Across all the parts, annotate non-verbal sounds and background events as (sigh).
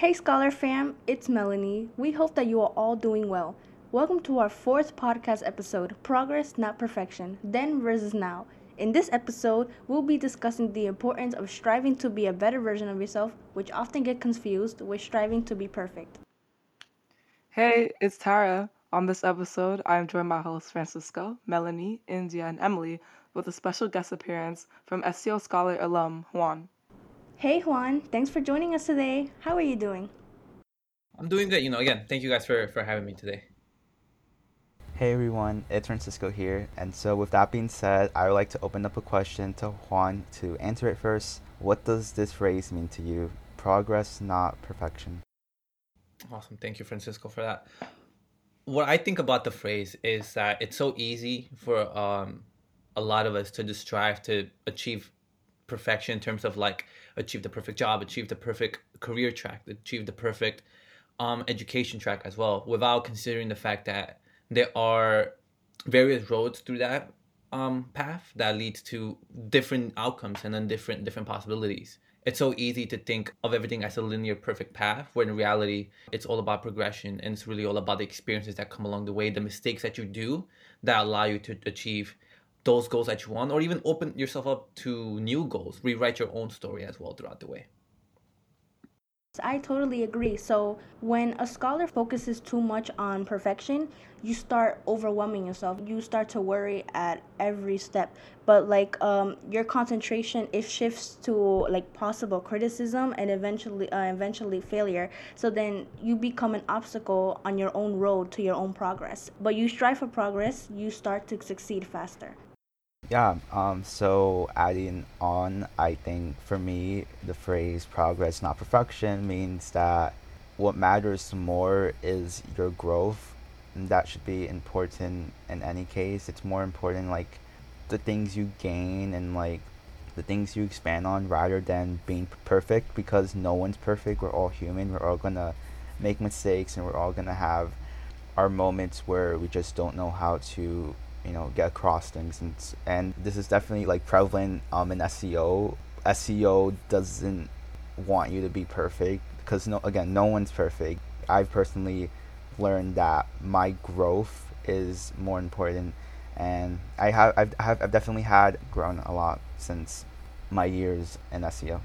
Hey, Scholar fam, it's Melanie. We hope that you are all doing well. Welcome to our fourth podcast episode Progress, Not Perfection Then versus Now. In this episode, we'll be discussing the importance of striving to be a better version of yourself, which often get confused with striving to be perfect. Hey, it's Tara. On this episode, I am joined by hosts Francisco, Melanie, India, and Emily with a special guest appearance from SEO Scholar alum Juan. Hey Juan, thanks for joining us today. How are you doing? I'm doing good. You know, again, thank you guys for for having me today. Hey everyone, it's Francisco here. And so, with that being said, I would like to open up a question to Juan to answer it first. What does this phrase mean to you? Progress, not perfection. Awesome. Thank you, Francisco, for that. What I think about the phrase is that it's so easy for um, a lot of us to just strive to achieve perfection in terms of like achieve the perfect job, achieve the perfect career track, achieve the perfect um, education track as well, without considering the fact that there are various roads through that um, path that leads to different outcomes and then different different possibilities. It's so easy to think of everything as a linear perfect path, when in reality it's all about progression and it's really all about the experiences that come along the way, the mistakes that you do that allow you to achieve those goals that you want, or even open yourself up to new goals, rewrite your own story as well throughout the way. I totally agree. So, when a scholar focuses too much on perfection, you start overwhelming yourself. You start to worry at every step. But like um, your concentration it shifts to like possible criticism and eventually uh, eventually failure. So then you become an obstacle on your own road to your own progress. But you strive for progress, you start to succeed faster. Yeah, um, so adding on, I think for me, the phrase progress, not perfection, means that what matters more is your growth. And that should be important in any case. It's more important, like, the things you gain and, like, the things you expand on rather than being perfect because no one's perfect. We're all human. We're all gonna make mistakes and we're all gonna have our moments where we just don't know how to you know get across things and and this is definitely like prevalent um in SEO. SEO doesn't want you to be perfect because no again no one's perfect. I've personally learned that my growth is more important and I have I've, I've definitely had grown a lot since my years in SEO.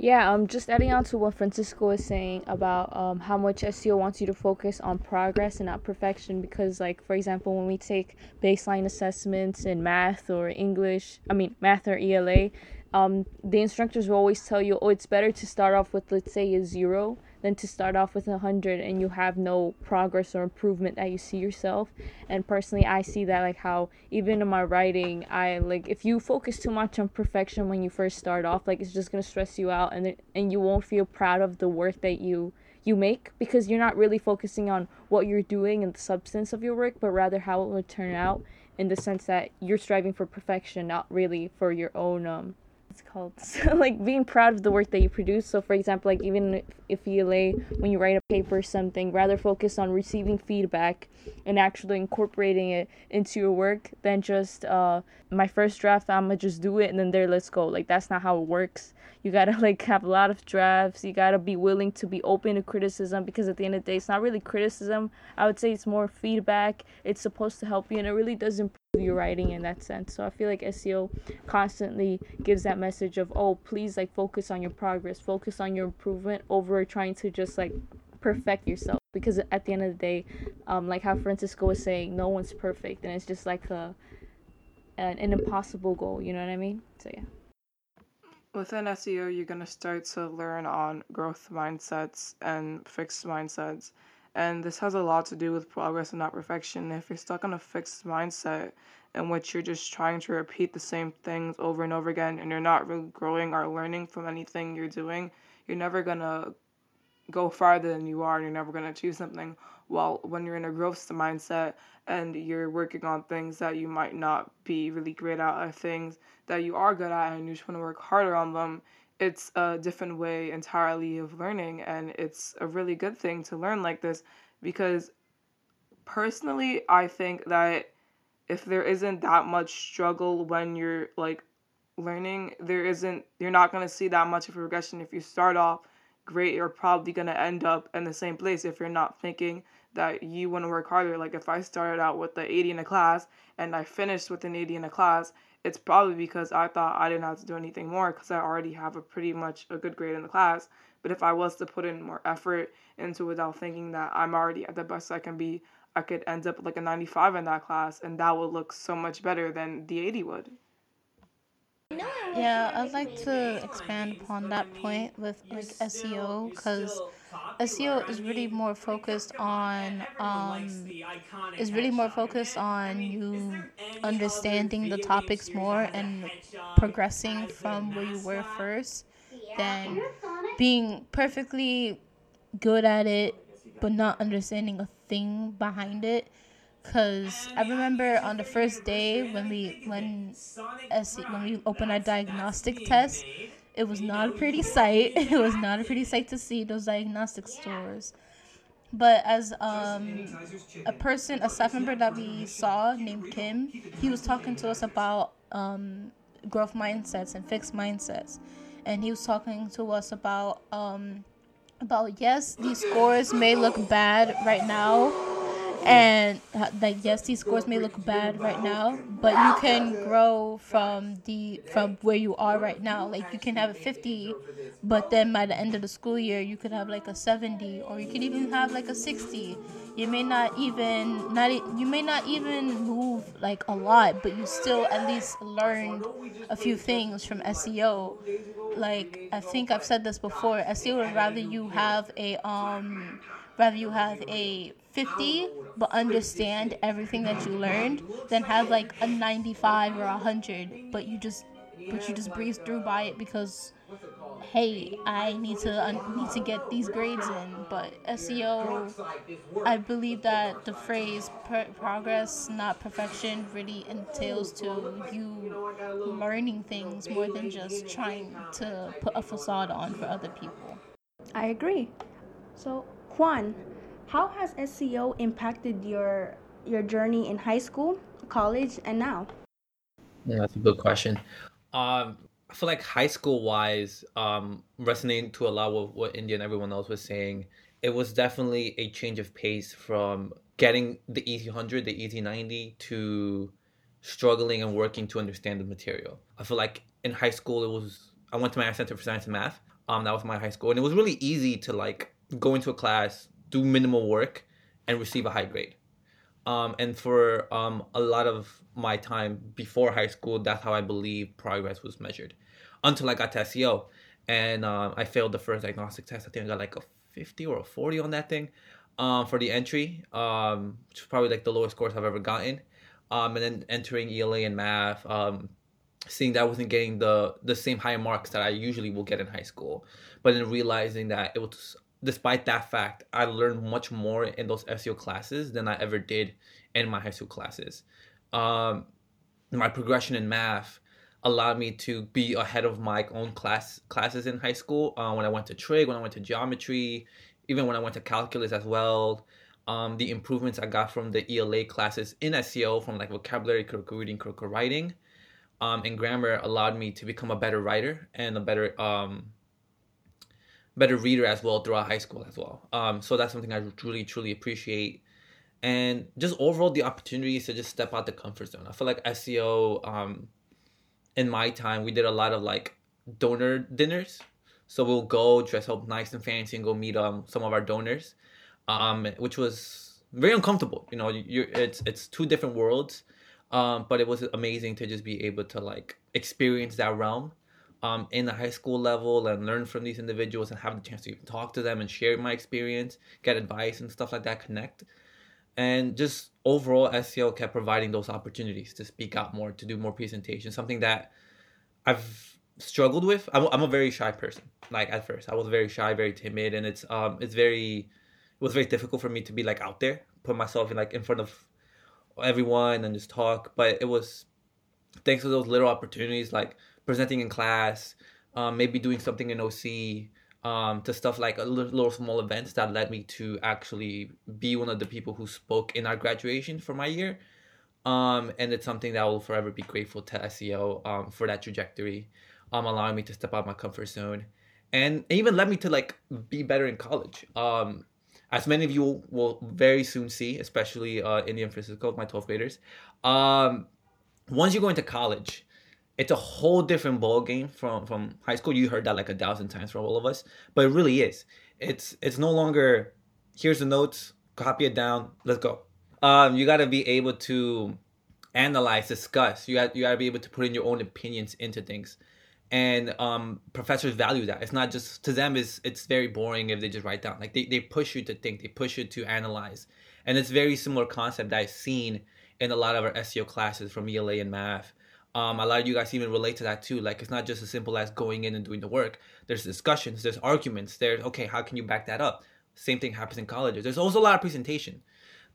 Yeah, um, just adding on to what Francisco was saying about um, how much SEO wants you to focus on progress and not perfection. Because, like, for example, when we take baseline assessments in math or English, I mean, math or ELA, um, the instructors will always tell you, oh, it's better to start off with, let's say, a zero than to start off with a 100 and you have no progress or improvement that you see yourself. And personally i see that like how even in my writing i like if you focus too much on perfection when you first start off like it's just going to stress you out and and you won't feel proud of the work that you you make because you're not really focusing on what you're doing and the substance of your work but rather how it will turn out in the sense that you're striving for perfection not really for your own um it's called. (laughs) So, like being proud of the work that you produce. So for example like even if ELA when you write a paper or something rather focus on receiving feedback and actually incorporating it into your work than just uh my first draft i'm gonna just do it and then there let's go. Like that's not how it works. You gotta (laughs) like have a lot of drafts. You gotta be willing to be open to criticism because at the end of the day it's not really criticism. I would say it's more feedback. It's supposed to help you and it really does improve your writing in that sense. So i feel like seo constantly gives that message of oh please like focus on your progress focus on your improvement over trying to just like perfect yourself. Because at the end of the day um like how francisco was saying no one's perfect and it's just like a an, an impossible goal you know what i mean? So yeah. Within SEO, you're going to start to learn on growth mindsets and fixed mindsets. And this has a lot to do with progress and not perfection. If you're stuck on a fixed mindset in which you're just trying to repeat the same things over and over again and you're not really growing or learning from anything you're doing, you're never to go farther than you are and you're never to achieve something. Well, when you're in a growth mindset and you're working on things that you might not be really great at or things that you are good at and you just want to work harder on them, it's a different way entirely of learning and it's a really good thing to learn like this because personally I think that if there isn't that much struggle when you're like learning, there isn't you're not going to see that much of a progression if you start off great, you're probably going to end up in the same place if you're not thinking that you want to work harder. Like if I started out with the 80 in a class and I finished with an 80 in a class, it's probably because I thought I didn't have to do anything more because I already have a pretty much a good grade in the class. But if I was to put in more effort into without thinking that I'm already at the best I can be, I could end up like a 95 in that class and that would look so much better than the 80 would. Yeah, I'd like to expand upon that point with like SEO because SEO is really more focused on um, is really more focused on you understanding the topics more and progressing from where you were first than being perfectly good at it but not understanding a thing behind it? Cause I remember on the first day when we when when we opened our diagnostic test, it was not a pretty sight. (laughs) It was not a pretty sight to see those diagnostic stores. But as um, a person, a staff member that we saw named Kim, he was talking to us about um, growth mindsets and fixed mindsets, and he was talking to us about um, about yes, these scores may look bad right now and like yes these scores may look bad right now but you can grow from the from where you are right now. Like you can have a 50 but then by the end of the school year you could have like a 70 or you could even have like a 60 you may not even not you may not even move like a lot but you still at least learned a few things from SEO like I think I've said this before SEO would rather you have a um rather you have a 50 but understand everything that you learned than have like a 95 or a 100 but you just but you just breeze through by it because hey i need to I need to get these grades in. But seo i believe that the phrase progress not perfection really entails to you learning things more than just trying to put a facade on for other people. I agree. So juan how has SEO impacted your your journey in high school, college, and now? Yeah, that's a good question. Um, I feel like high school wise, um, resonating to a lot of what India and everyone else was saying, it was definitely a change of pace from getting the easy 100, the easy 90 to struggling and working to understand the material. I feel like in high school, it was, I went to my Center for Science and Math. Um, that was my high school. And it was really easy to like go into a class, do minimal work and receive a high grade. Um, and for um, a lot of my time before high school, that's how I believe progress was measured until I got to SEO. And um, I failed the first diagnostic test. I think I got like a 50 or a 40 on that thing um, for the entry, um, which is probably like the lowest scores I've ever gotten. Um, and then entering ELA and math, seeing that I wasn't getting the, the same high marks that I usually will get in high school. But then realizing that it was despite that fact, I learned much more in those SEO classes than I ever did in my high school classes. Um, my progression in math allowed me to be ahead of my own class classes in high school. Uh, when I went to trig, when I went to geometry, even when I went to calculus as well. Um, the improvements I got from the ELA classes in SEO, from like vocabulary, critical reading, critical writing, um, and grammar, allowed me to become a better writer and a better um, better reader as well throughout high school as well. Um, so that's something I truly, truly appreciate. And just overall, the opportunities to just step out the comfort zone. I feel like SEO, um, in my time, we did a lot of like donor dinners. So we'll go dress up nice and fancy and go meet um some of our donors, um, which was very uncomfortable. You know, you it's it's two different worlds, um, but it was amazing to just be able to like experience that realm um, in the high school level and learn from these individuals and have the chance to talk to them and share my experience, get advice and stuff like that, connect. And just overall, SEO kept providing those opportunities to speak out more, to do more presentations, something that I've struggled with. I'm, I'm a very shy person. Like at first, I was very shy, very timid, and it's um it's very it was very difficult for me to be like out there, put myself in like in front of everyone and just talk. But it was thanks to those little opportunities, like presenting in class, um, maybe doing something in OC, um, to stuff like a little, little, small events that led me to actually be one of the people who spoke in our graduation for my year. Um, and it's something that I will forever be grateful to SEO um, for that trajectory, um, allowing me to step out of my comfort zone. and even led me to like be better in college. Um, as many of you will very soon see, especially uh, Indian Francisco, my 12th graders. Um, once you go into college, it's a whole different ball game from from high school. You heard that like a thousand times from all of us, but it really is. It's it's no longer here's the notes, copy it down, let's go. Um, you got to be able to analyze, discuss. You got you got to be able to put in your own opinions into things, and um, professors value that. It's not just to them. Is it's very boring if they just write down. Like they, they push you to think. They push you to analyze, and it's very similar concept that I've seen in a lot of our SEO classes from ELA and math. Um, a lot of you guys even relate to that too. Like it's not just as simple as going in and doing the work. There's discussions, there's arguments, there's okay, how can you back that up? Same thing happens in colleges. There's also a lot of presentation.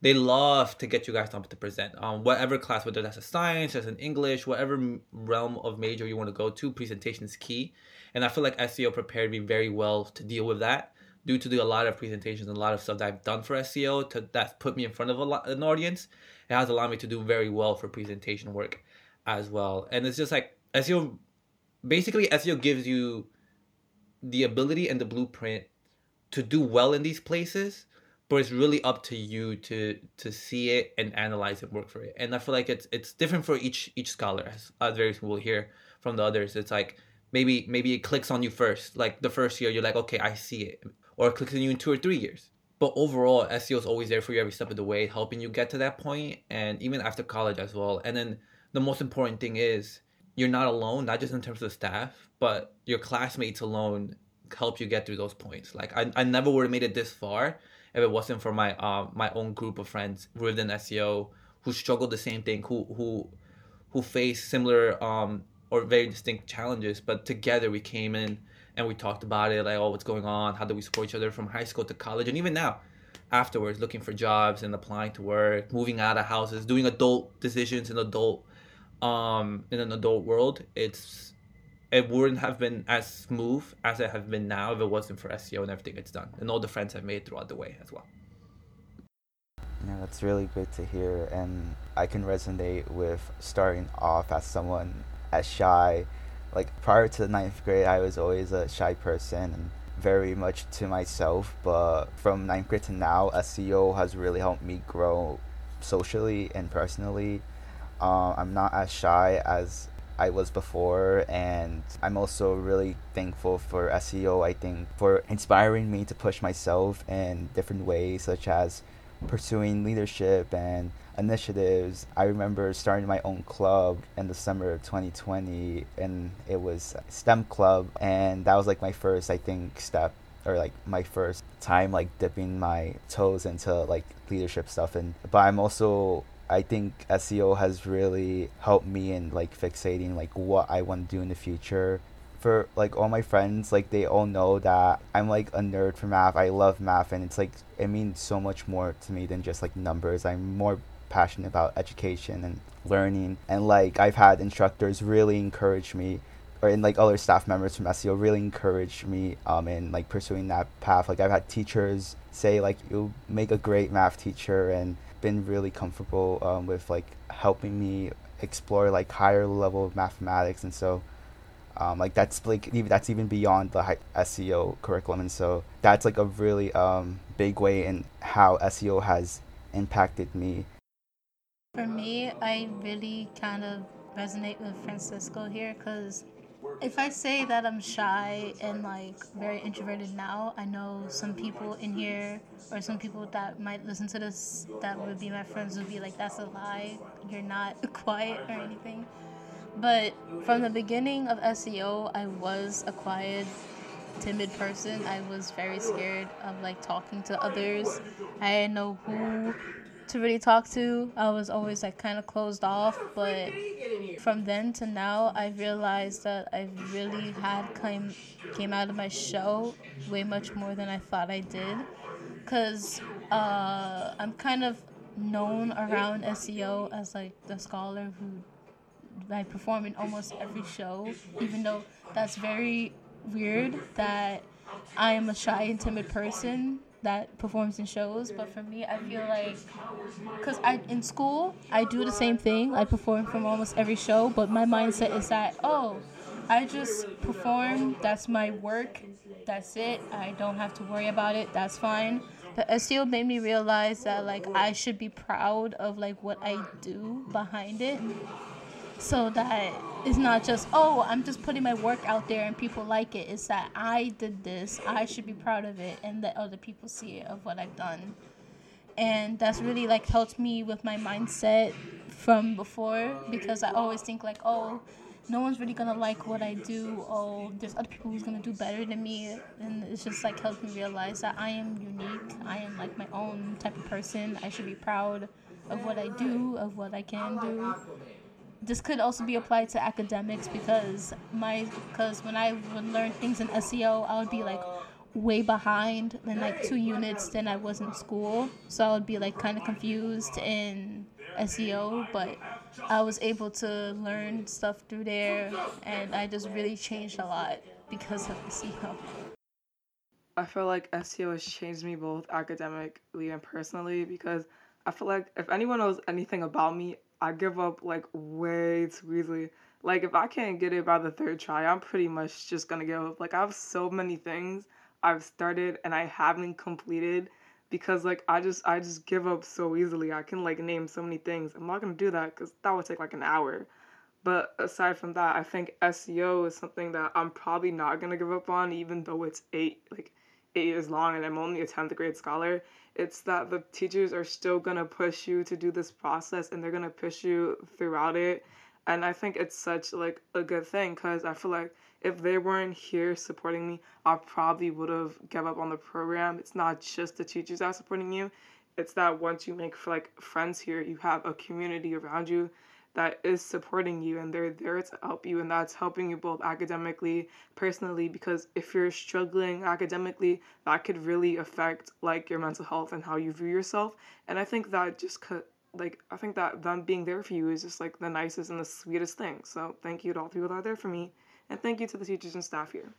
They love to get you guys to present. Um, whatever class, whether that's a science, that's an English, whatever realm of major you want to go to, presentation is key. And I feel like SEO prepared me very well to deal with that due to the, a lot of presentations and a lot of stuff that I've done for SEO to, that's put me in front of lot, an audience. It has allowed me to do very well for presentation work as well. And it's just like SEO basically SEO gives you the ability and the blueprint to do well in these places, but it's really up to you to to see it and analyze it, work for it. And I feel like it's it's different for each each scholar, as, as very will hear from the others. It's like maybe maybe it clicks on you first. Like the first year, you're like, okay, I see it, or it clicks on you in two or three years. But overall, SEO is always there for you every step of the way, helping you get to that point, and even after college as well. And then the most important thing is you're not alone, not just in terms of staff, but your classmates alone help you get through those points. Like I, I never would have made it this far if it wasn't for my uh, my own group of friends within SEO who struggled the same thing, who who who faced similar um or very distinct challenges, but together we came in and we talked about it, like oh what's going on, how do we support each other from high school to college, and even now afterwards looking for jobs and applying to work, moving out of houses, doing adult decisions and adult um, in an adult world, it's it wouldn't have been as smooth as it has been now if it wasn't for SEO and everything it's done, and all the friends I've made throughout the way as well. Yeah, that's really good to hear, and I can resonate with starting off as someone as shy. Like prior to the ninth grade, I was always a shy person and very much to myself. But from ninth grade to now, SEO has really helped me grow socially and personally uh, I'm not as shy as I was before, and I'm also really thankful for SEO. I think for inspiring me to push myself in different ways, such as pursuing leadership and initiatives. I remember starting my own club in the summer of 2020, and it was STEM club, and that was like my first, I think, step or like my first time like dipping my toes into like leadership stuff and but I'm also I think SEO has really helped me in like fixating like what I want to do in the future. For like all my friends, like they all know that I'm like a nerd for math. I love math and it's like it means so much more to me than just like numbers. I'm more passionate about education and learning and like I've had instructors really encourage me or in like other staff members from SEO really encourage me um in like pursuing that path. Like I've had teachers say like you make a great math teacher and been really comfortable um, with like helping me explore like higher level of mathematics and so um, like that's like even that's even beyond the SEO curriculum and so that's like a really um, big way in how SEO has impacted me. For me, I really kind of resonate with Francisco here because if I say that I'm shy and like very introverted now, I know some people in here or some people that might listen to this that would be my friends would be like, that's a lie. You're not (laughs) quiet or anything. But from the beginning of SEO, I was a quiet, timid person. I was very scared of like talking to others. I didn't know who to really talk to. I was always like kind of closed off, but from then to now, I realized that I really had came came out of my show way much more than I thought I did, cause uh, I'm kind of known around SEO as like the scholar who I perform in almost every show, even though that's very weird that I am a shy and timid person that performs in shows, but for me, I feel like because I in school I do the same thing. I perform from almost every show, but my mindset is that oh, I just perform. That's my work. That's it. I don't have to worry about it. That's fine. But SEO made me realize that like I should be proud of like what I do behind it. So that it's not just oh I'm just putting my work out there and people like it. It's that I did this. I should be proud of it and that other people see it of what I've done. And that's really like helped me with my mindset from before because I always think like oh no one's really gonna like what I do. Oh, there's other people who's gonna do better than me, and it's just like helped me realize that I am unique. I am like my own type of person. I should be proud of what I do, of what I can do. This could also be applied to academics because my because when I would learn things in SEO, I would be like way behind in like two units than I was in school. So I would be like kind of confused in SEO, but I was able to learn stuff through there, and I just really changed a lot because of SEO. I feel like SEO has changed me both academically and personally because I feel like if anyone knows anything about me, I give up like way too easily. Like if I can't get it by the third try, I'm pretty much just gonna give up. Like I have so many things I've started and I haven't completed because like I just I just give up so easily. I can like name so many things. I'm not gonna do that because that would take like an hour. But aside from that, I think SEO is something that I'm probably not gonna give up on, even though it's eight like eight years long and I'm only a tenth grade scholar. It's that the teachers are still gonna push you to do this process and they're gonna push you throughout it. And I think it's such like a good thing because I feel like if they weren't here supporting me, I probably would have give up on the program. It's not just the teachers that are supporting you. It's that once you make like friends here, you have a community around you that is supporting you and they're there to help you and that's helping you both academically, personally because if you're struggling academically, that could really affect like your mental health and how you view yourself. And I think that just could like I think that them being there for you is just like the nicest and the sweetest thing. So thank you to all the people that are there for me. And thank you to the teachers and staff here.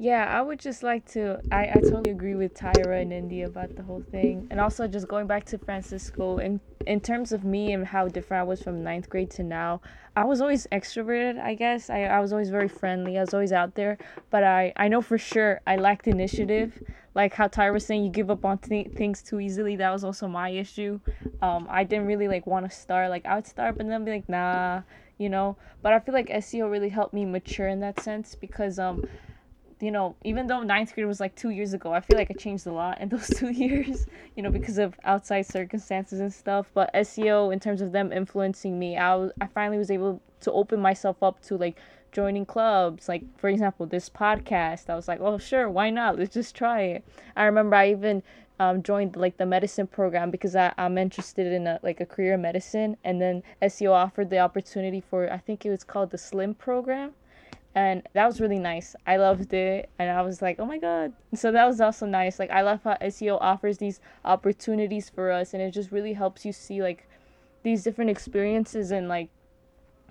Yeah, I would just like to. I, I totally agree with Tyra and Indy about the whole thing. And also, just going back to Francisco, in, in terms of me and how different I was from ninth grade to now, I was always extroverted, I guess. I, I was always very friendly, I was always out there. But I, I know for sure I lacked initiative. Like how Tyra was saying, you give up on th- things too easily. That was also my issue. Um, I didn't really like want to start. Like I would start, but then be like, nah, you know. But I feel like SEO really helped me mature in that sense because um you know, even though ninth grade was like two years ago, I feel like I changed a lot in those (laughs) two years, you know, because of outside circumstances and stuff. But SEO, in terms of them influencing me, I, was, I finally was able to open myself up to like joining clubs. Like, for example, this podcast. I was like, oh, sure, why not? Let's just try it. I remember I even um, joined like the medicine program because I, I'm interested in a, like a career in medicine. And then SEO offered the opportunity for, I think it was called the SLIM program. And that was really nice. I loved it. And I was like, oh my God. So that was also nice. Like, I love how SEO offers these opportunities for us. And it just really helps you see like these different experiences and like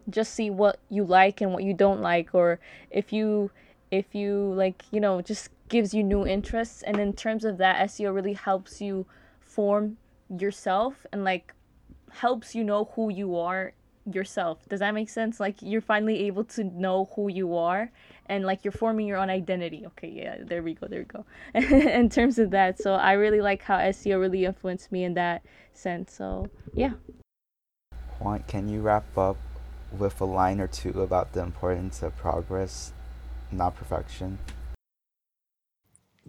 just see what you like and what you don't like. Or if you, if you like, you know, just gives you new interests and in terms of that SEO really helps you form yourself and like helps you know who you are yourself. Does that make sense? Like you're finally able to know who you are and like you're forming your own identity. Okay, yeah, there we go, there we go. (laughs) in terms of that, so I really like how SEO really influenced me in that sense. So yeah. Juan, can you wrap up with a line or two about the importance of progress, not perfection?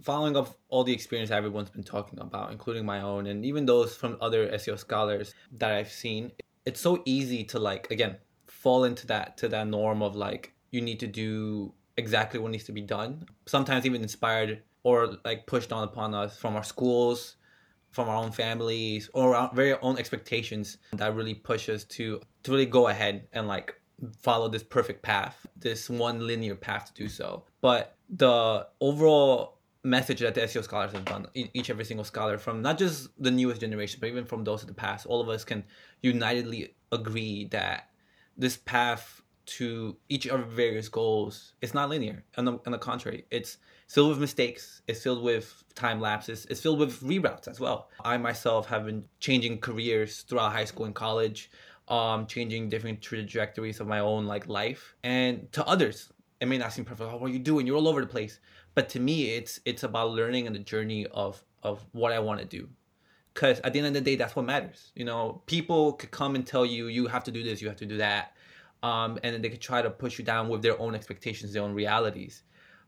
following up all the experience everyone's been talking about, including my own, and even those from other SEO scholars that I've seen, it's so easy to like again fall into that to that norm of like you need to do exactly what needs to be done. Sometimes even inspired or like pushed on upon us from our schools, from our own families, or our very own expectations that really push us to to really go ahead and like follow this perfect path, this one linear path to do so. But the overall message that the SEO scholars have done, each every single scholar from not just the newest generation, but even from those of the past, all of us can unitedly agree that this path to each of our various goals is not linear. On the, on the contrary, it's filled with mistakes. It's filled with time lapses. It's filled with reroutes as well. I myself have been changing careers throughout high school and college. um, changing different trajectories of my own like life, and to others, it may not seem perfect. Oh, what are you doing? You're all over the place. But to me, it's it's about learning and the journey of of what I want to do. Because at the end of the day, that's what matters. You know, people could come and tell you you have to do this, you have to do that, um, and then they could try to push you down with their own expectations, their own realities.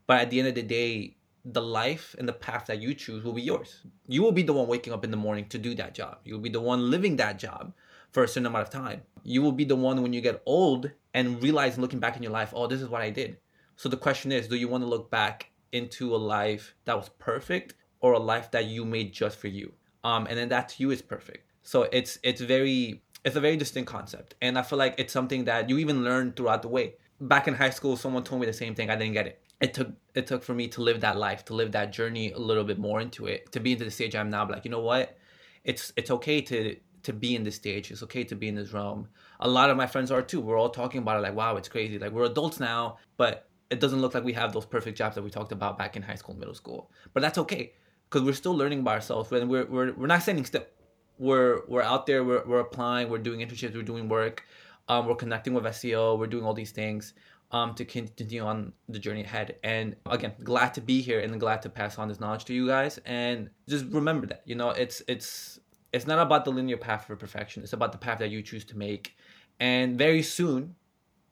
But at the end of the day, the life and the path that you choose will be yours. You will be the one waking up in the morning to do that job. You'll be the one living that job for a certain amount of time. You will be the one when you get old and realize looking back in your life, oh, this is what I did. So the question is, do you want to look back into a life that was perfect or a life that you made just for you? Um, and then that to you is perfect. So it's it's very it's a very distinct concept, and I feel like it's something that you even learn throughout the way. Back in high school, someone told me the same thing. I didn't get it. It took it took for me to live that life, to live that journey a little bit more into it, to be into the stage I'm now. Like you know what, it's it's okay to to be in this stage. It's okay to be in this realm. A lot of my friends are too. We're all talking about it like, wow, it's crazy. Like we're adults now, but it doesn't look like we have those perfect jobs that we talked about back in high school and middle school. But that's okay because we're still learning by ourselves. When we're, we're we're not standing still. We're we're out there. We're we're applying. We're doing internships. We're doing work. Um, we're connecting with SEO. We're doing all these things. Um, to continue on the journey ahead. And again, glad to be here and glad to pass on this knowledge to you guys. And just remember that, you know, it's it's it's not about the linear path for perfection. It's about the path that you choose to make. And very soon,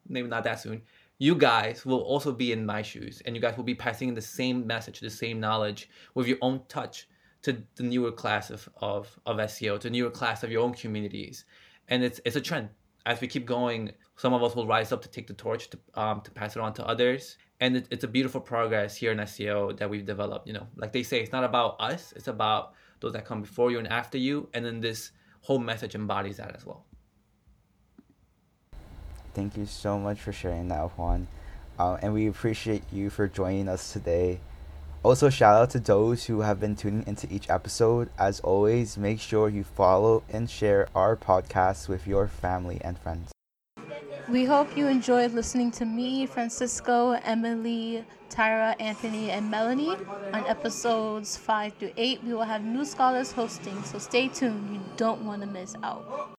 maybe not that soon, you guys will also be in my shoes and you guys will be passing the same message, the same knowledge with your own touch to the newer class of, of, of SEO, to newer class of your own communities. And it's it's a trend. As we keep going, some of us will rise up to take the torch to um, to pass it on to others. And it, it's a beautiful progress here in SEO that we've developed. You know, like they say, it's not about us; it's about those that come before you and after you, and then this whole message embodies that as well. Thank you so much for sharing that, Juan. Uh, and we appreciate you for joining us today. Also, shout out to those who have been tuning into each episode. As always, make sure you follow and share our podcast with your family and friends. We hope you enjoyed listening to me, Francisco, Emily, Tyra, Anthony, and Melanie. On episodes 5 to 8, we will have new scholars hosting, so stay tuned. You don't want to miss out.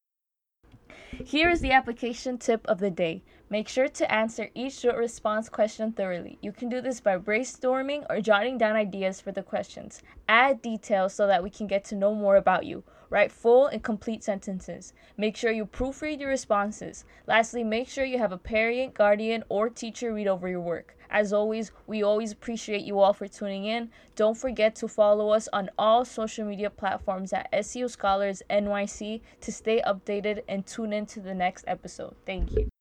Here is the application tip of the day. Make sure to answer each short response question thoroughly. You can do this by brainstorming or jotting down ideas for the questions. Add details so that we can get to know more about you. Write full and complete sentences. Make sure you proofread your responses. Lastly, make sure you have a parent, guardian, or teacher read over your work. As always, we always appreciate you all for tuning in. Don't forget to follow us on all social media platforms at SEO Scholars NYC to stay updated and tune in to the next episode. Thank you.